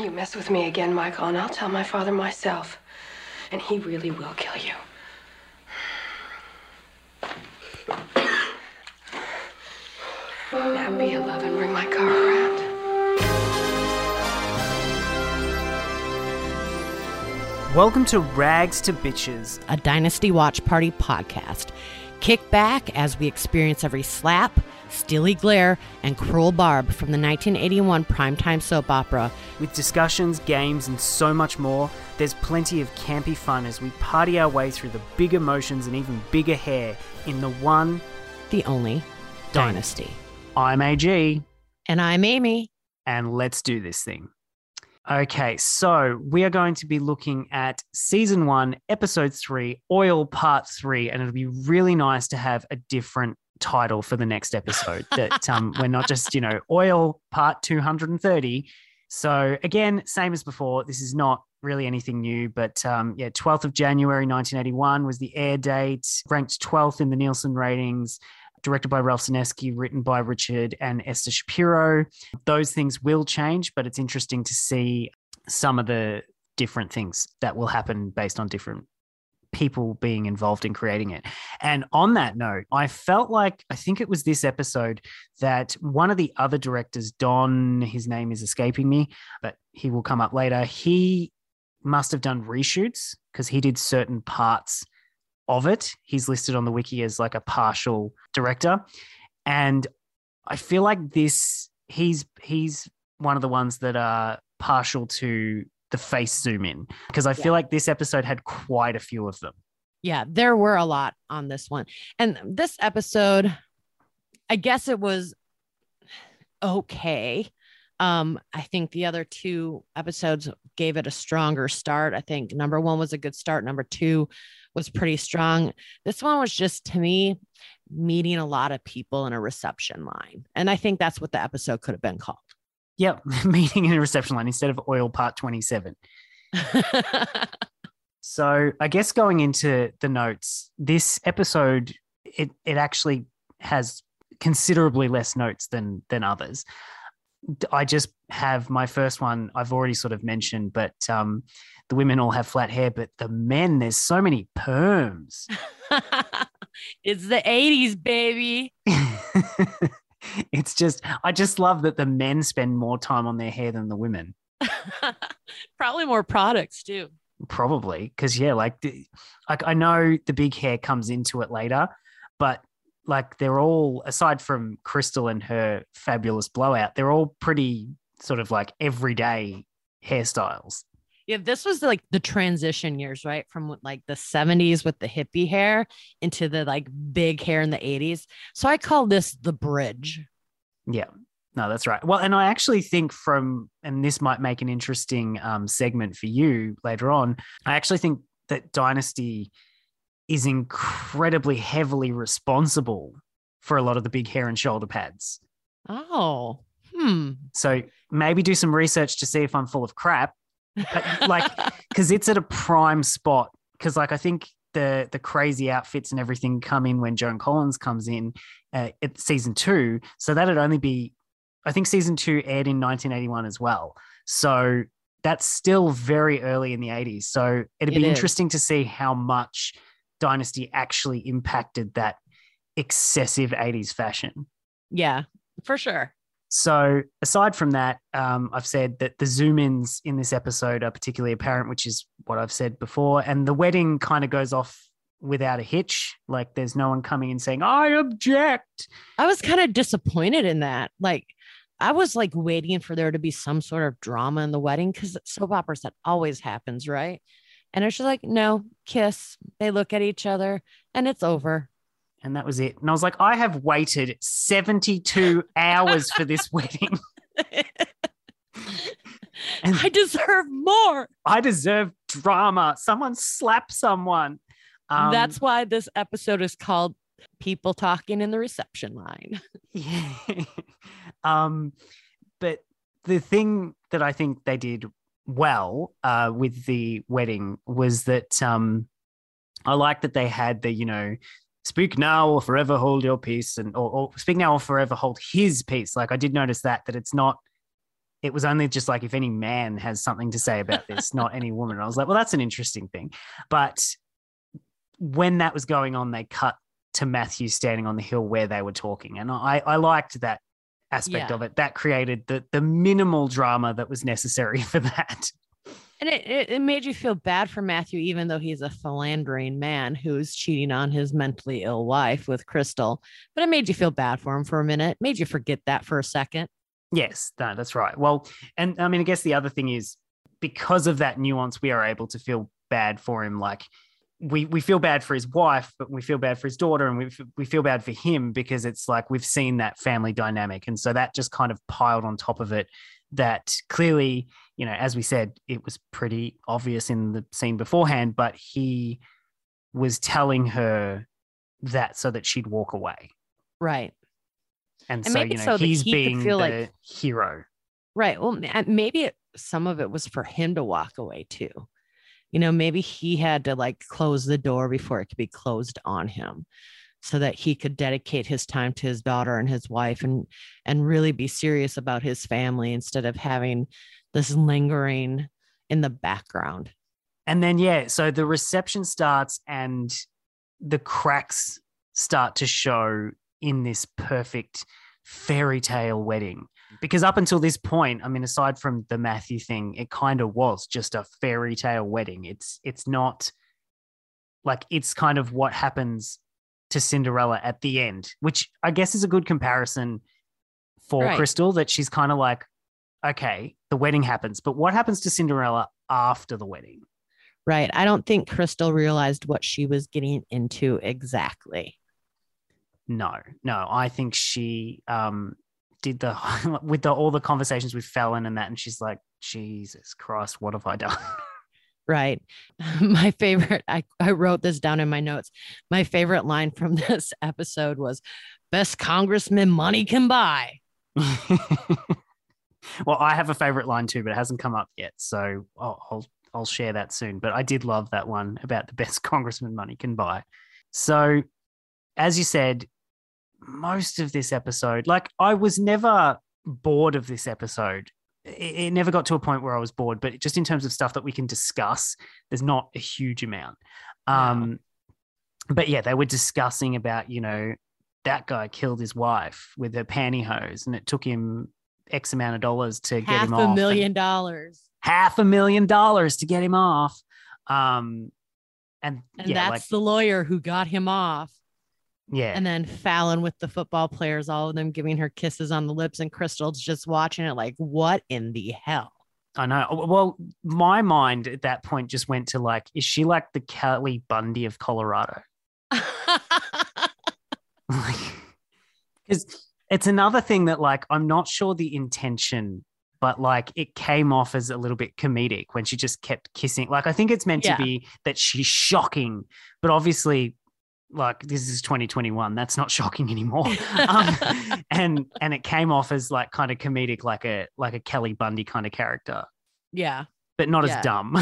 You mess with me again, Michael, and I'll tell my father myself. And he really will kill you. Now be a love and bring my car around. Welcome to Rags to Bitches. a Dynasty Watch Party podcast. Kick back as we experience every slap, steely glare, and cruel barb from the 1981 primetime soap opera. With discussions, games, and so much more, there's plenty of campy fun as we party our way through the big emotions and even bigger hair in the one. The only Dynasty. I'm AG, And I'm Amy. and let's do this thing. Okay, so we are going to be looking at season one, episode three, Oil Part Three, and it'll be really nice to have a different title for the next episode. that um, we're not just, you know, Oil Part 230. So again, same as before, this is not really anything new, but um, yeah, 12th of January 1981 was the air date, ranked 12th in the Nielsen ratings. Directed by Ralph Senensky, written by Richard and Esther Shapiro those things will change, but it's interesting to see some of the different things that will happen based on different people being involved in creating it. And on that note, I felt like I think it was this episode that one of the other directors, Don, his name is escaping me, but he will come up later. He must have done reshoots because he did certain parts of it. He's listed on the wiki as like a partial director. And I feel like this he's he's one of the ones that are partial to the face zoom in because I feel like this episode had quite a few of them. Yeah, there were a lot on this one. And this episode, I guess it was okay. Um, I think the other two episodes gave it a stronger start. I think number one was a good start. Number two was pretty strong. This one was just to me meeting a lot of people in a reception line. And I think that's what the episode could have been called. Yep, meeting in a reception line instead of oil part 27. So I guess going into the notes, this episode it it actually has considerably less notes than than others. I just have my first one I've already sort of mentioned, but um, the women all have flat hair, but the men there's so many perms. it's the 80s, baby. it's just I just love that the men spend more time on their hair than the women. Probably more products too. Probably because yeah, like the, like I know the big hair comes into it later, but like they're all aside from Krystle and her fabulous blowout, they're all pretty sort of like everyday hairstyles. Yeah, this was like the transition years, right? From like the 70s with the hippie hair into the like big hair in the 80s. So I call this the bridge. Yeah. No, that's right. Well, and I actually think from, and this might make an interesting um, segment for you later on. I actually think that Dynasty is incredibly heavily responsible for a lot of the big hair and shoulder pads. Oh, hmm. So maybe do some research to see if I'm full of crap. But, like, because it's at a prime spot. Because like I think the the crazy outfits and everything come in when Joan Collins comes in uh, at season two. So that'd only be, I think season two aired in 1981 as well. So that's still very early in the 80s. So it'd be is. interesting to see how much Dynasty actually impacted that excessive 80s fashion. yeah, for sure. So, aside from that, um, I've said that the zoom ins in this episode are particularly apparent, which is what I've said before. And the wedding kind of goes off without a hitch. Like, there's no one coming and saying, I object. I was kind of disappointed in that. Like, I was like waiting for there to be some sort of drama in the wedding because soap operas that always happens, right? And it's just like, no, kiss. They look at each other and it's over. And that was it. And I was like, I have waited 72 hours for this wedding. And I deserve more. I deserve drama. Someone slap someone. Um, That's why this episode is called People Talking in the Reception Line. Yeah. um, but the thing that I think they did well uh, with the wedding was that um, I like that they had the, you know, speak now or forever hold your peace and or, or speak now or forever hold his peace. Like I did notice that that it's not it was only just like if any man has something to say about this, not any woman. And I was like, well, that's an interesting thing. But when that was going on, they cut to Matthew standing on the hill where they were talking. And I, I liked that aspect Yeah. of it. That created the the minimal drama that was necessary for that. And it, it, it made you feel bad for Matthew, even though he's a philandering man who's cheating on his mentally ill wife with Krystle. But it made you feel bad for him for a minute, made you forget that for a second. Yes, no, that's right. Well, and I mean, I guess the other thing is because of that nuance, we are able to feel bad for him. Like we we feel bad for his wife, but we feel bad for his daughter, and we we feel bad for him because it's like we've seen that family dynamic, and so that just kind of piled on top of it. That clearly, you know, as we said, it was pretty obvious in the scene beforehand, but he was telling her that so that she'd walk away. Right. And, And so, maybe you know, so he's he being feel the like- hero. Right. Well, maybe it, some of it was for him to walk away too. You know, maybe he had to like close the door before it could be closed on him so that he could dedicate his time to his daughter and his wife and and really be serious about his family instead of having this lingering in the background. And then, yeah, so the reception starts and the cracks start to show in this perfect fairy tale wedding. Because up until this point, I mean, aside from the Matthew thing, it kind of was just a fairy tale wedding. It's it's not like it's kind of what happens to Cinderella at the end, which I guess is a good comparison for Right. Krystle, that she's kind of like, okay, the wedding happens, but what happens to Cinderella after the wedding? Right. I don't think Krystle realized what she was getting into exactly. No, no. I think she um did the with the all the conversations with Fallon and that, and she's like, Jesus Christ, what have I done? Right. My favorite, I, I wrote this down in my notes. My favorite line from this episode was best congressman money can buy. well, I have a favorite line too, but it hasn't come up yet, so I'll, I'll I'll share that soon. But I did love that one about the best congressman money can buy. So, as you said, most of this episode, like I was never bored of this episode. It, it never got to a point where I was bored, but just in terms of stuff that we can discuss, there's not a huge amount. Um, but yeah, they were discussing about you know that guy killed his wife with her pantyhose, and it took him X amount of dollars to get him a off. a million dollars. half a million dollars to get him off. Um, and, And yeah, that's like the lawyer who got him off. Yeah, And then Fallon with the football players, all of them giving her kisses on the lips, and Krystle's just watching it like, what in the hell? I know. Well, my mind at that point just went to like, is she like the Kelly Bundy of Colorado? Because it's another thing that like I'm not sure the intention, but like it came off as a little bit comedic when she just kept kissing. Like I think it's meant Yeah. to be that she's shocking, but obviously, like this is 2021. That's not shocking anymore. um, and and it came off as like kind of comedic, like a like a Kelly Bundy kind of character, yeah. but not Yeah. as dumb.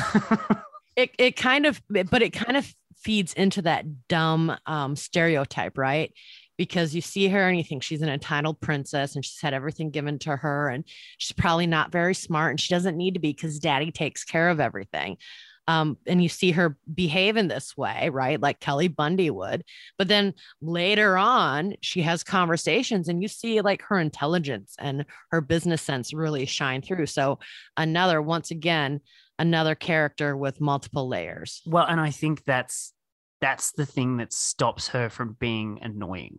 it it kind of but it kind of feeds into that dumb um stereotype right because you see her and you think she's an entitled princess and she's had everything given to her and she's probably not very smart and she doesn't need to be because daddy takes care of everything um, and you see her behave in this way, right? Like Kelly Bundy would. But then later on, she has conversations and you see like her intelligence and her business sense really shine through. So, another, once again, another character with multiple layers. well, and I think that's that's the thing that stops her from being annoying.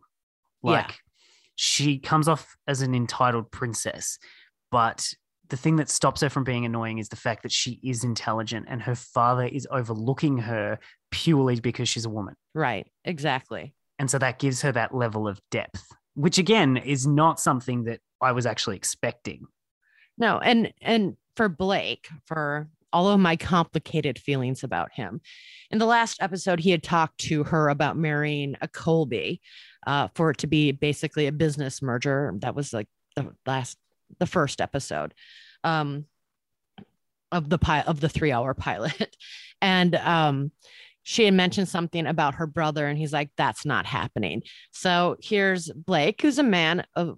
Yeah. Like she comes off as an entitled princess, but the thing that stops her from being annoying is the fact that she is intelligent and her father is overlooking her purely because she's a woman. Right. Exactly. And so that gives her that level of depth, which again is not something that I was actually expecting. No, and and for Blake, for all of my complicated feelings about him. In the last episode, he had talked to her about marrying a Colby uh, for it to be basically a business merger. That was like the last, the first episode um, of the pi- of the three hour pilot, and um, she had mentioned something about her brother, and he's like, "That's not happening." So here's Blake, who's a man of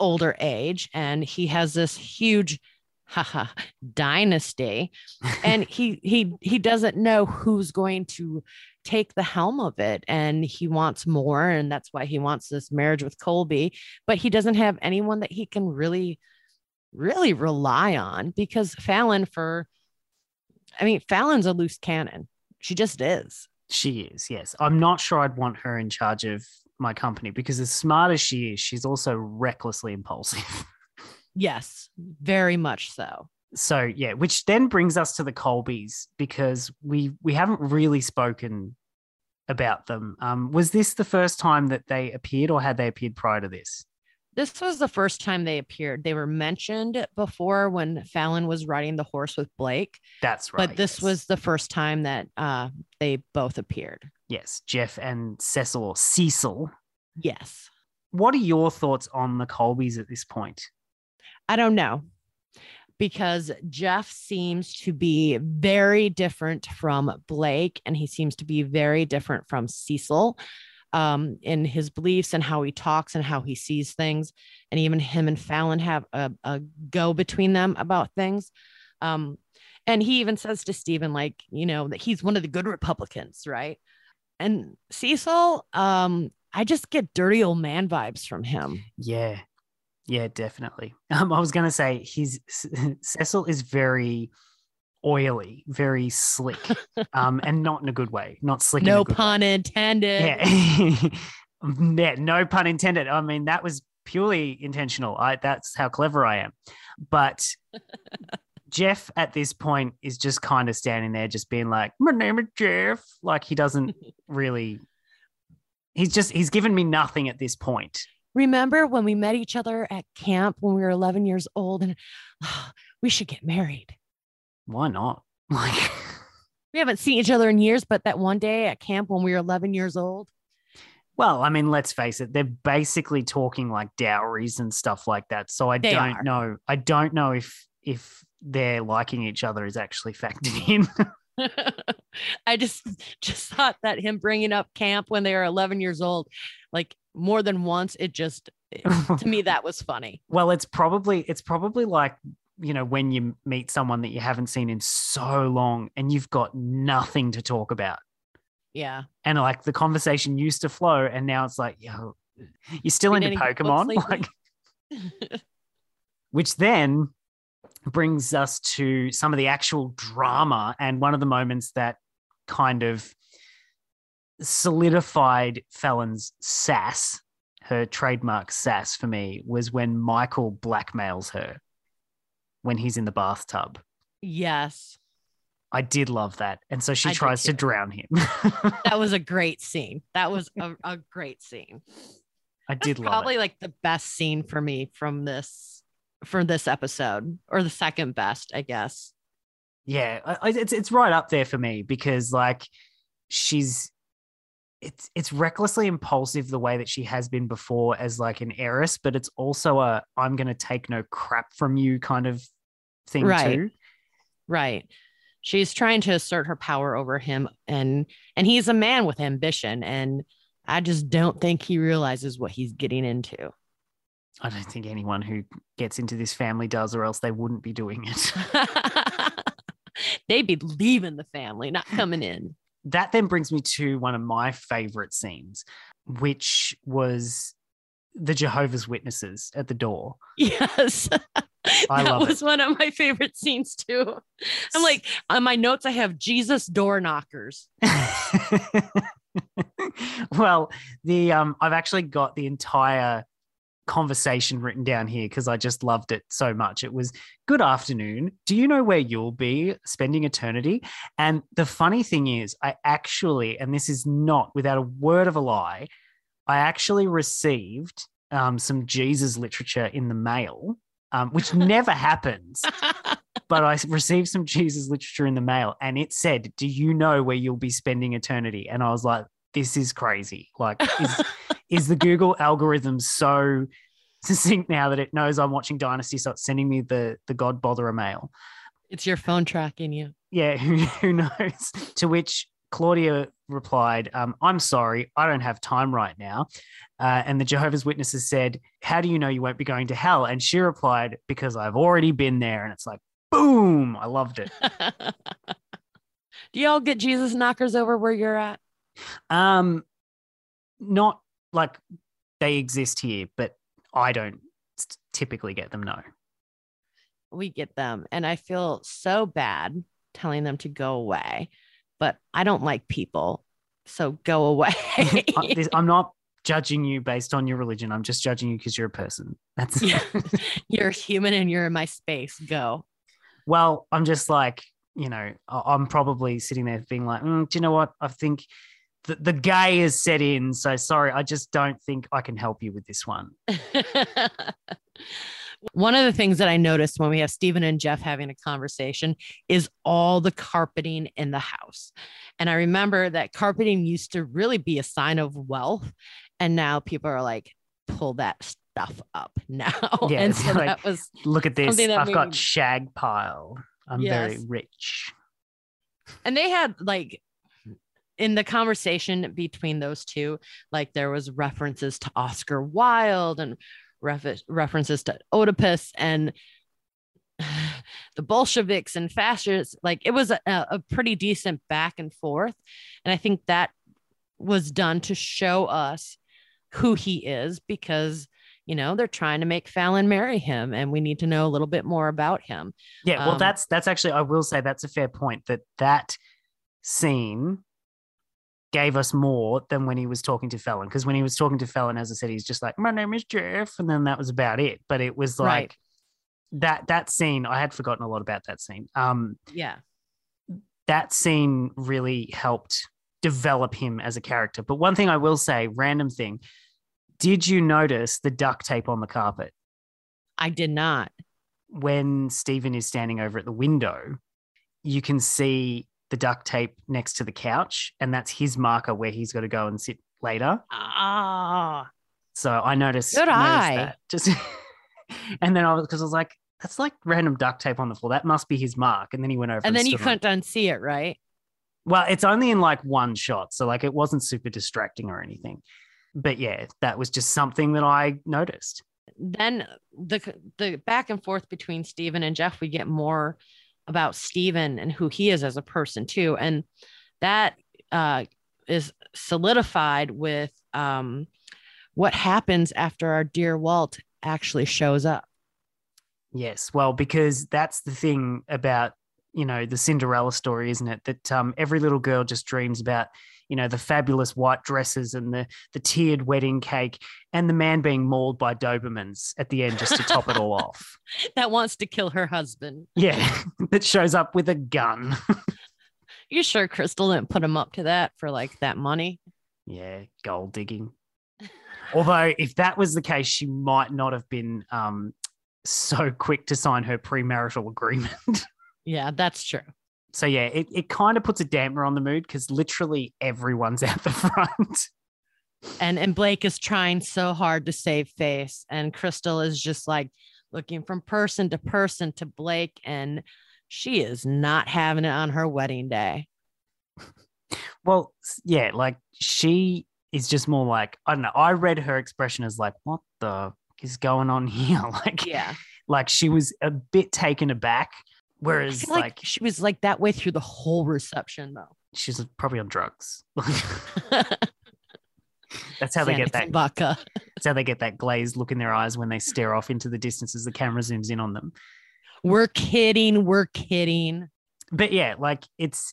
older age, and he has this huge haha dynasty and he he he doesn't know who's going to take the helm of it and he wants more and that's why he wants this marriage with colby but he doesn't have anyone that he can really really rely on because fallon for i mean fallon's a loose cannon she just is She is, yes. I'm not sure I'd want her in charge of my company because, as smart as she is, she's also recklessly impulsive. yes very much so so yeah, which then brings us to the Colbys because we we haven't really spoken about them. Um, was this the first time that they appeared, or had they appeared prior to this? This was the first time they appeared. They were mentioned before when Fallon was riding the horse with Blake, That's right. but this yes. was the first time that uh, they both appeared. yes, Jeff and Cecil or Cecil. Yes. What are your thoughts on the Colbys at this point? I don't know because Jeff seems to be very different from Blake and he seems to be very different from Cecil um, in his beliefs and how he talks and how he sees things. And even him and Fallon have a, a go between them about things. Um, and he even says to Stephen, like, you know, that he's one of the good Republicans, right? And Cecil, um, I just get dirty old man vibes from him. Yeah, yeah, definitely. Um, I was gonna say he's Cecil is very oily, very slick, um, and not in a good way. Not slick. No good way. pun intended. Yeah. yeah, no pun intended. I mean, that was purely intentional. I that's how clever I am. But Jeff at this point is just kind of standing there, just being like, My name is Jeff. Like he doesn't really he's just he's given me nothing at this point. Remember when we met each other at camp when we were 11 years old and ah, we should get married? Why not? Like We haven't seen each other in years, but that one day at camp when we were 11 years old, Well, I mean, let's face it, they're basically talking like dowries and stuff like that. So I They don't are. know. I don't know if if they're liking each other is actually factored in. I just just thought that him bringing up camp when they were 11 years old, like more than once, it just to me that was funny. well, it's probably it's probably like you know when you meet someone that you haven't seen in so long and you've got nothing to talk about, Yeah. and like the conversation used to flow, and now it's like, yo, you're still Read into Pokemon, like which then brings us to some of the actual drama and one of the moments that kind of solidified Fallon's sass, her trademark sass for me, was when Michael blackmails her when he's in the bathtub. yes. I did love that. And so she I tries to drown him. That was a great scene. That was a, a great scene. I That's did love probably it. like the best scene for me from this from this episode or the second best, I guess. Yeah, I- it's it's right up there for me because like she's it's it's recklessly impulsive the way that she has been before as like an heiress, but it's also a I'm gonna take no crap from you kind of thing Right. too. Right. She's trying to assert her power over him and and he's a man with ambition and I just don't think he realizes what he's getting into. I don't think anyone who gets into this family does, or else they wouldn't be doing it. They'd be leaving the family, not coming in. That then brings me to one of my favorite scenes, which was the Jehovah's Witnesses at the door. Yes. I that love it. was one of my favorite scenes too. I'm like, on my notes, I have Jesus door knockers. well, the um, I've actually got the entire conversation written down here because I just loved it so much. It was good afternoon. Do you know where you'll be spending eternity? And the funny thing is, I actually, and this is not without a word of a lie, I actually received um, some Jesus literature in the mail, um, which never happens. But I received some Jesus literature in the mail, and it said, "Do you know where you'll be spending eternity?" And I was like, "This is crazy! Like, is, is the Google algorithm so succinct now that it knows I'm watching Dynasty, so it's sending me the the God botherer mail?" it's your phone tracking you. Yeah, who, who knows? To which Claudia replied, um, I'm sorry, I don't have time right now. Uh, and the Jehovah's Witnesses said, How do you know you won't be going to hell? And she replied, Because I've already been there. And it's like, boom, I loved it. Do y'all get Jesus knockers over where you're at? Um, not like they exist here, but I don't typically get them. No. We get them. And I feel so bad telling them to go away, but I don't like people. So go away. I'm not judging you based on your religion. I'm just judging you because you're a person. That's yeah. you're human and you're in my space. Go. Well, I'm just like, you know, I'm probably sitting there being like, mm, do you know what? I think the, the gay is set in. So sorry, I just don't think I can help you with this one. one of the things that I noticed when we have Stephen and Jeff having a conversation is all the carpeting in the house. And I remember that carpeting used to really be a sign of wealth. And now people are like, pull that stuff up now. Yeah, and so like, that was look at this. I've got shag pile. I'm yes. very rich. And they had like in the conversation between those two, like there was references to Oscar Wilde and ref- references to Oedipus and the Bolsheviks and fascists. Like it was a, a pretty decent back and forth. And I think that was done to show us who he is because you know they're trying to make Fallon marry him and we need to know a little bit more about him. Yeah, well um, that's that's actually I will say that's a fair point that that scene gave us more than when he was talking to Fallon because when he was talking to Fallon as I said he's just like my name is Jeff and then that was about it but it was like right. that that scene I had forgotten a lot about that scene. Um yeah. That scene really helped develop him as a character. But one thing I will say, random thing, did you notice the duct tape on the carpet? I did not. When Stephen is standing over at the window, you can see the duct tape next to the couch, and that's his marker where he's got to go and sit later. Ah. So I noticed, Good noticed eye. that. Just and then I was because I was like, that's like random duct tape on the floor. That must be his mark. And then he went over. And, and then you couldn't unsee it, right? Well, it's only in like one shot, so like it wasn't super distracting or anything but yeah, that was just something that I noticed. Then the the back and forth between Stephen and Jeff, we get more about Stephen and who he is as a person too, and that uh, is solidified with um, what happens after our dear Walt actually shows up. Yes, well, because that's the thing about you know the Cinderella story, isn't it? That um, every little girl just dreams about you know the fabulous white dresses and the the tiered wedding cake and the man being mauled by dobermans at the end just to top it all off. That wants to kill her husband. Yeah that shows up with a gun. You sure Krystle didn't put him up to that for like that money? Yeah gold digging. Although if that was the case she might not have been um so quick to sign her premarital agreement. Yeah that's true so yeah, it, it kind of puts a damper on the mood because literally everyone's out the front. And and Blake is trying so hard to save face, and Krystle is just like looking from person to person to Blake, and she is not having it on her wedding day. Well, yeah, like she is just more like I don't know. I read her expression as like, "What the is going on here?" Like, yeah, like she was a bit taken aback Whereas, like, like, she was like that way through the whole reception, though. She's probably on drugs. That's how they get that. Vodka. That's how they get that glazed look in their eyes when they stare off into the distance as the camera zooms in on them. We're kidding. We're kidding. But yeah, like it's.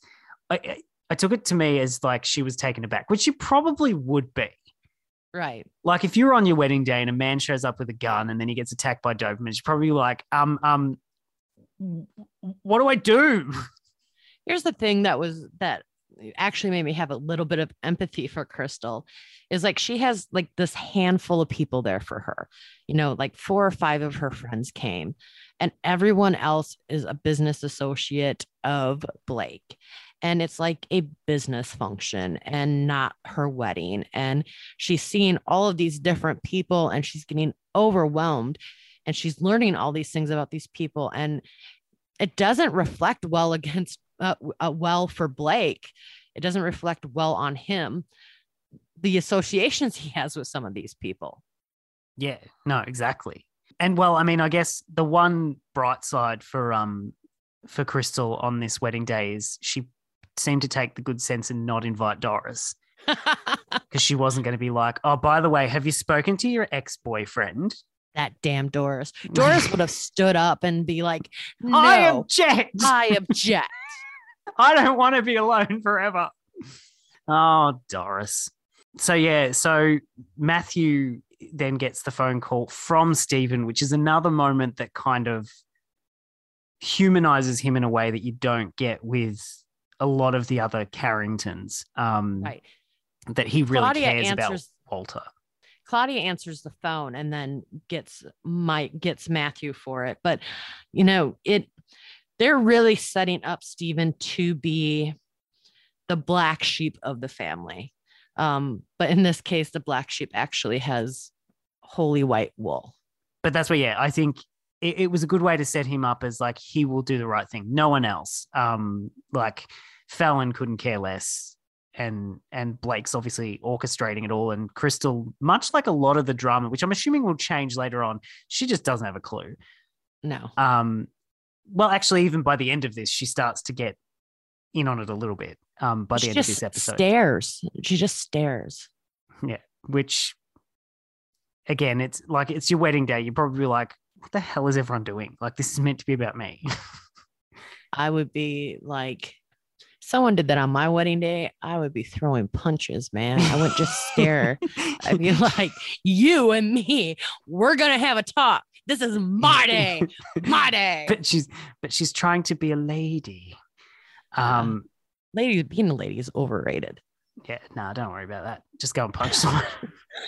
I, I took it to me as like she was taken aback, which she probably would be. Right. Like if you're on your wedding day and a man shows up with a gun and then he gets attacked by Doberman, you're probably like, um, um, what do I do? Here's the thing that was that actually made me have a little bit of empathy for Krystle is like she has like this handful of people there for her. You know, like four or five of her friends came, and everyone else is a business associate of Blake. And it's like a business function and not her wedding. And she's seeing all of these different people and she's getting overwhelmed and she's learning all these things about these people and it doesn't reflect well against uh, uh, well for blake it doesn't reflect well on him the associations he has with some of these people. Yeah, no, exactly. And well, I mean, I guess the one bright side for um for Krystle on this wedding day is she seemed to take the good sense and not invite Doris because she wasn't going to be like, "Oh, by the way, have you spoken to your ex-boyfriend?" That damn Doris. Doris would have stood up and be like, no, I object. I object. I don't want to be alone forever. Oh, Doris. So yeah, so Matthew then gets the phone call from Stephen, which is another moment that kind of humanizes him in a way that you don't get with a lot of the other Carringtons. Um, right. That he really Claudia cares about Walter. Claudia answers the phone and then gets Mike gets Matthew for it. But you know, it they're really setting up Stephen to be the black sheep of the family. Um, but in this case, the black sheep actually has holy white wool. But that's what, yeah, I think it, it was a good way to set him up as like he will do the right thing. No one else. Um, like Fallon couldn't care less. And and Blake's obviously orchestrating it all. And Krystle, much like a lot of the drama, which I'm assuming will change later on, she just doesn't have a clue. No. Um, well, actually, even by the end of this, she starts to get in on it a little bit. Um, by the she end of this episode, stares. She just stares. Yeah. Which again, it's like it's your wedding day. You're probably like, what the hell is everyone doing? Like this is meant to be about me. I would be like, someone did that on my wedding day. I would be throwing punches, man. I wouldn't just stare. I'd be like, you and me, we're gonna have a talk. This is my day, my day. but she's but she's trying to be a lady. Um, lady, being a lady is overrated. Yeah, no, don't worry about that. Just go and punch someone.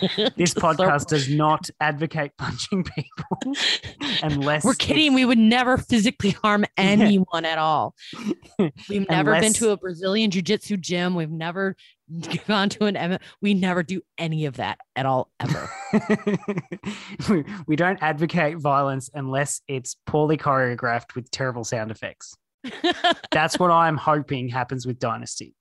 this podcast does not advocate punching people unless We're kidding. We would never physically harm anyone at all. We've never been to a Brazilian jiu jitsu gym. We've never gone to an M- we never do any of that at all ever. we, we don't advocate violence unless it's poorly choreographed with terrible sound effects. That's what I'm hoping happens with Dynasty.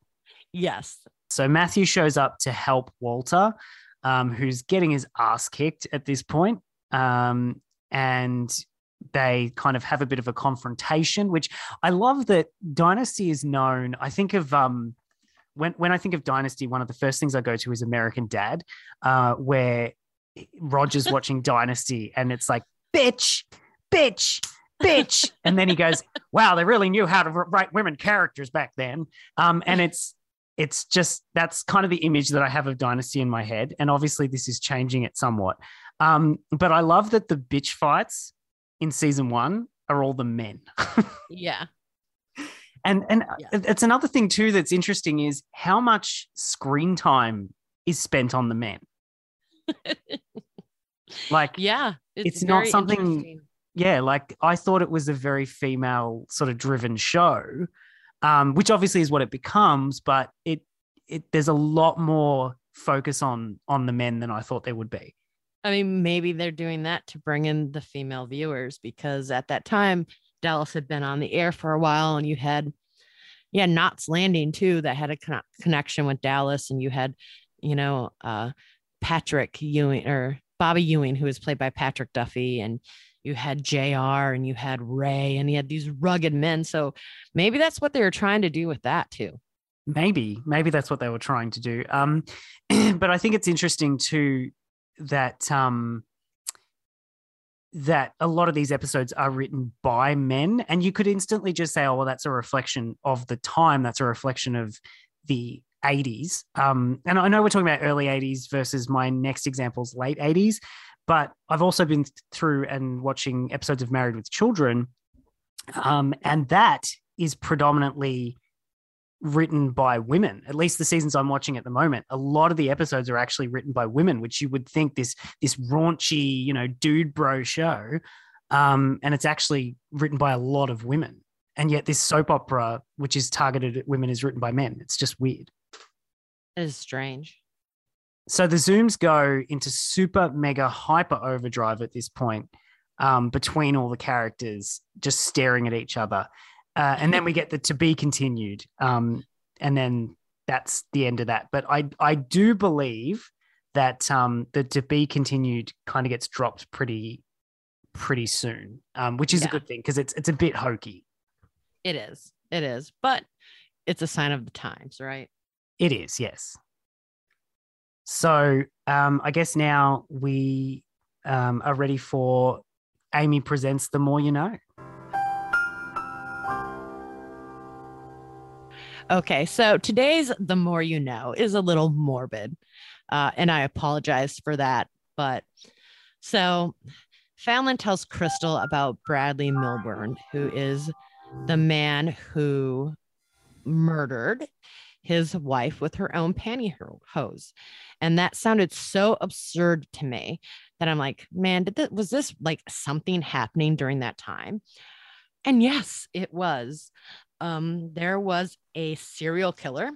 yes. So Matthew shows up to help Walter, um, who's getting his ass kicked at this point. Um, and they kind of have a bit of a confrontation, which I love that Dynasty is known. I think of um, when when I think of Dynasty, one of the first things I go to is American Dad, uh, where Roger's watching Dynasty, and it's like, bitch, bitch, bitch, and then he goes, "Wow, they really knew how to write women characters back then." Um, and it's it's just that's kind of the image that I have of Dynasty in my head, and obviously this is changing it somewhat. Um, but I love that the bitch fights in season one are all the men. Yeah. And and Yeah. it's another thing too that's interesting is how much screen time is spent on the men. like Yeah. It's not very something- yeah, like I thought it was a very female sort of driven show, um, which obviously is what it becomes, but it it there's a lot more focus on on the men than I thought there would be. I mean, maybe they're doing that to bring in the female viewers because at that time, Dallas had been on the air for a while and you had, yeah, Knots Landing too, that had a conne- connection with Dallas. And you had, you know, uh, Patrick Ewing or Bobby Ewing, who was played by Patrick Duffy. And you had JR and you had Ray and you had these rugged men. So maybe that's what they were trying to do with that too. Maybe, maybe that's what they were trying to do. Um, but I think it's interesting too that um, that a lot of these episodes are written by men, and you could instantly just say, "Oh, well, that's a reflection of the time. That's a reflection of the." 80s. Um, and I know we're talking about early 80s versus my next example's late 80s, but I've also been through and watching episodes of Married with Children. Um, and that is predominantly written by women at least the seasons i'm watching at the moment a lot of the episodes are actually written by women which you would think this this raunchy you know dude bro show um and it's actually written by a lot of women and yet this soap opera which is targeted at women is written by men it's just weird It is strange. So the zooms go into super mega hyper overdrive at this point um, between all the characters just staring at each other uh, and then we get the to be continued um, and then that's the end of that. But I I do believe that um the to be continued kind of gets dropped pretty pretty soon, um, which is Yeah. a good thing because it's it's a bit hokey. It is. It is. But it's a sign of the times, right? It is, yes. So um, I guess now we um, are ready for Amy presents the more you know. Okay, so today's The More You Know is a little morbid, uh, and I apologize for that. But so Fallon tells Krystle about Bradley Milburn, who is the man who murdered his wife with her own pantyhose. And that sounded so absurd to me that I'm like, man, did that was this like something happening during that time? And yes, it was um, there was a serial killer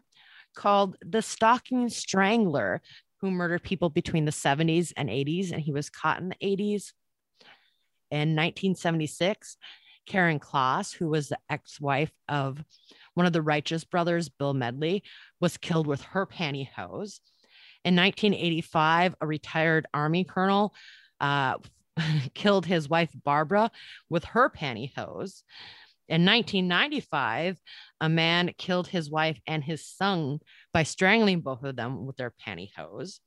called the Stocking Strangler who murdered people between the 70s and 80s, and he was caught in the 80s. In 1976, Karen Klaas, who was the ex wife of one of the Righteous brothers, Bill Medley, was killed with her pantyhose. In 1985, a retired Army colonel uh, killed his wife, Barbara, with her pantyhose. In 1995, a man killed his wife and his son by strangling both of them with their pantyhose.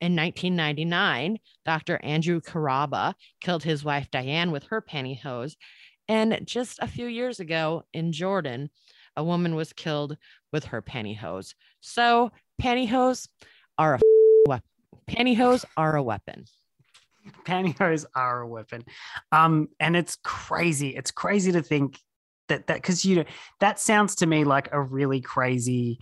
In 1999, Dr. Andrew Caraba killed his wife Diane with her pantyhose. And just a few years ago in Jordan, a woman was killed with her pantyhose. So pantyhose are a weapon. Pantyhose are a weapon. Pantyhose are a weapon. Um, and it's crazy. It's crazy to think that that because you know that sounds to me like a really crazy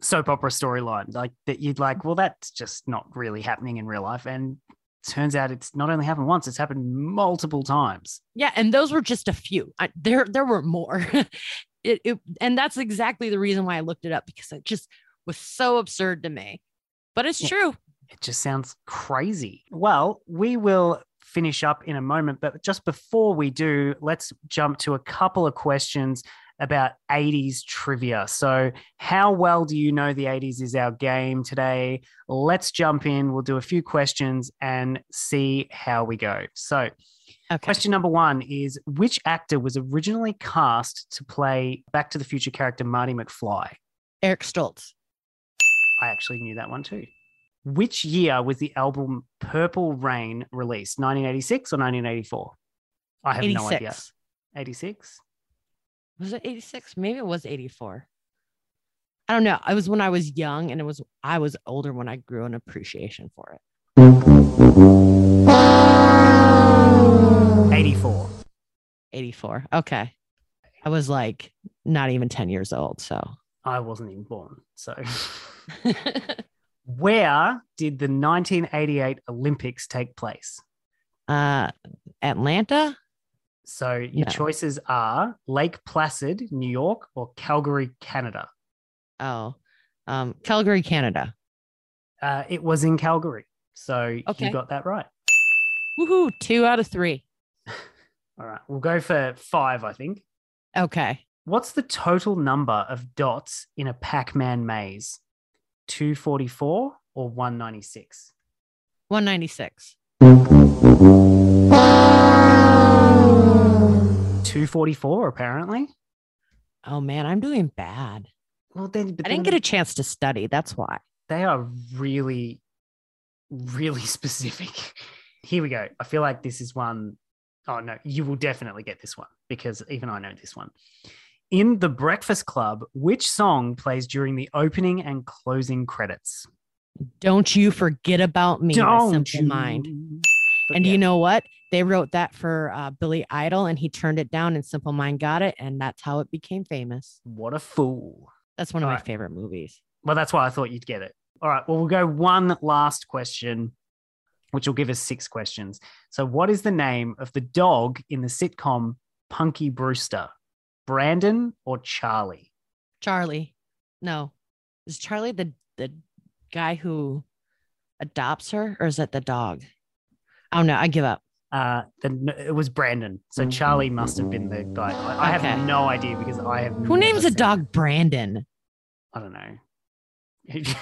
soap opera storyline. Like that you'd like, well, that's just not really happening in real life. And turns out it's not only happened once, it's happened multiple times. Yeah, and those were just a few. I, there, there were more. it, it, and that's exactly the reason why I looked it up because it just was so absurd to me. But it's Yeah. true. It just sounds crazy. Well, we will finish up in a moment, but just before we do, let's jump to a couple of questions about 80s trivia. So, how well do you know the 80s is our game today? Let's jump in. We'll do a few questions and see how we go. So, Okay. question number one is Which actor was originally cast to play Back to the Future character Marty McFly? Eric Stoltz. I actually knew that one too. Which year was the album Purple Rain released? 1986 or 1984? I have no idea. 86. 86? Was it 86? Maybe it was 84. I don't know. It was when I was young and it was I was older when I grew an appreciation for it. 84. 84. Okay. I was like not even 10 years old. So I wasn't even born. So, where did the 1988 Olympics take place? uh Atlanta? So, your No. choices are Lake Placid, New York, or Calgary, Canada. Oh, um, Calgary, Canada. Uh, it was in Calgary. So, Okay. you got that right. Woohoo, two out of three. All right. We'll go for five, I think. Okay. What's the total number of dots in a Pac Man maze? 244 or 196? 196. 244, apparently. Oh man, I'm doing bad. Well, then, I didn't get a chance to study. That's why. They are really, really specific. Here we go. I feel like this is one oh no, you will definitely get this one because even I know this one. In The Breakfast Club, which song plays during the opening and closing credits? Don't you forget about me, my simple mind. But And yeah, you know what? They wrote that for uh, Billy Idol, and he turned it down, and Simple Mind got it, and that's how it became famous. what a fool. That's one of my Alright. favorite movies. Well, that's why I thought you'd get it. All right. Well, we'll go one last question, which will give us six questions. So, what is the name of the dog in the sitcom Punky Brewster? Brandon or Charlie? Charlie, no, is Charlie the the guy who adopts her, or is that the dog? I don't know. I give up. Uh, the, it was Brandon. So Charlie must have been the guy. I, I Okay. have no idea because I have. Who names a seen dog Brandon? I don't know.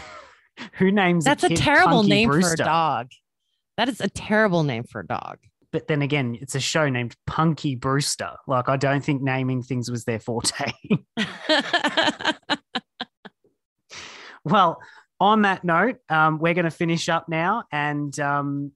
Who names That's a, kid terrible Punky name for a dog. That is a terrible name for a dog. But then again, it's a show named Punky Brewster. Like I don't think naming things was their forte. well, on that note, um, we're going to finish up now, and um,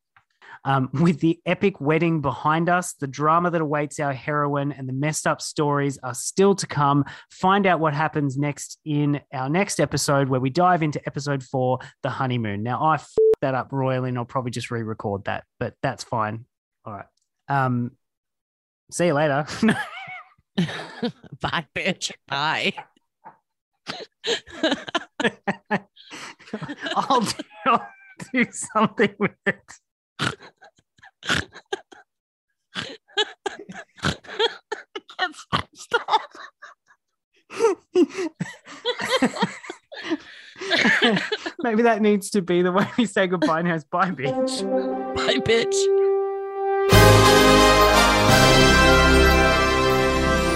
um, with the epic wedding behind us, the drama that awaits our heroine, and the messed up stories are still to come. Find out what happens next in our next episode, where we dive into episode four, the honeymoon. Now, I f- that up royally, and I'll probably just re-record that, but that's fine. All right. Um, see you later. Bye, bitch. Bye. I'll do, I'll do something with it. Stop. Maybe that needs to be the way we say goodbye now. Is bye, bitch. Bye, bitch.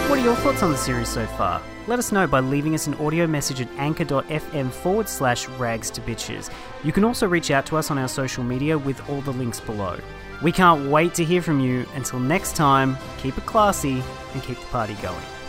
What are your thoughts on the series so far? Let us know by leaving us an audio message at anchor.fm forward slash rags to bitches. You can also reach out to us on our social media with all the links below. We can't wait to hear from you. Until next time, keep it classy and keep the party going.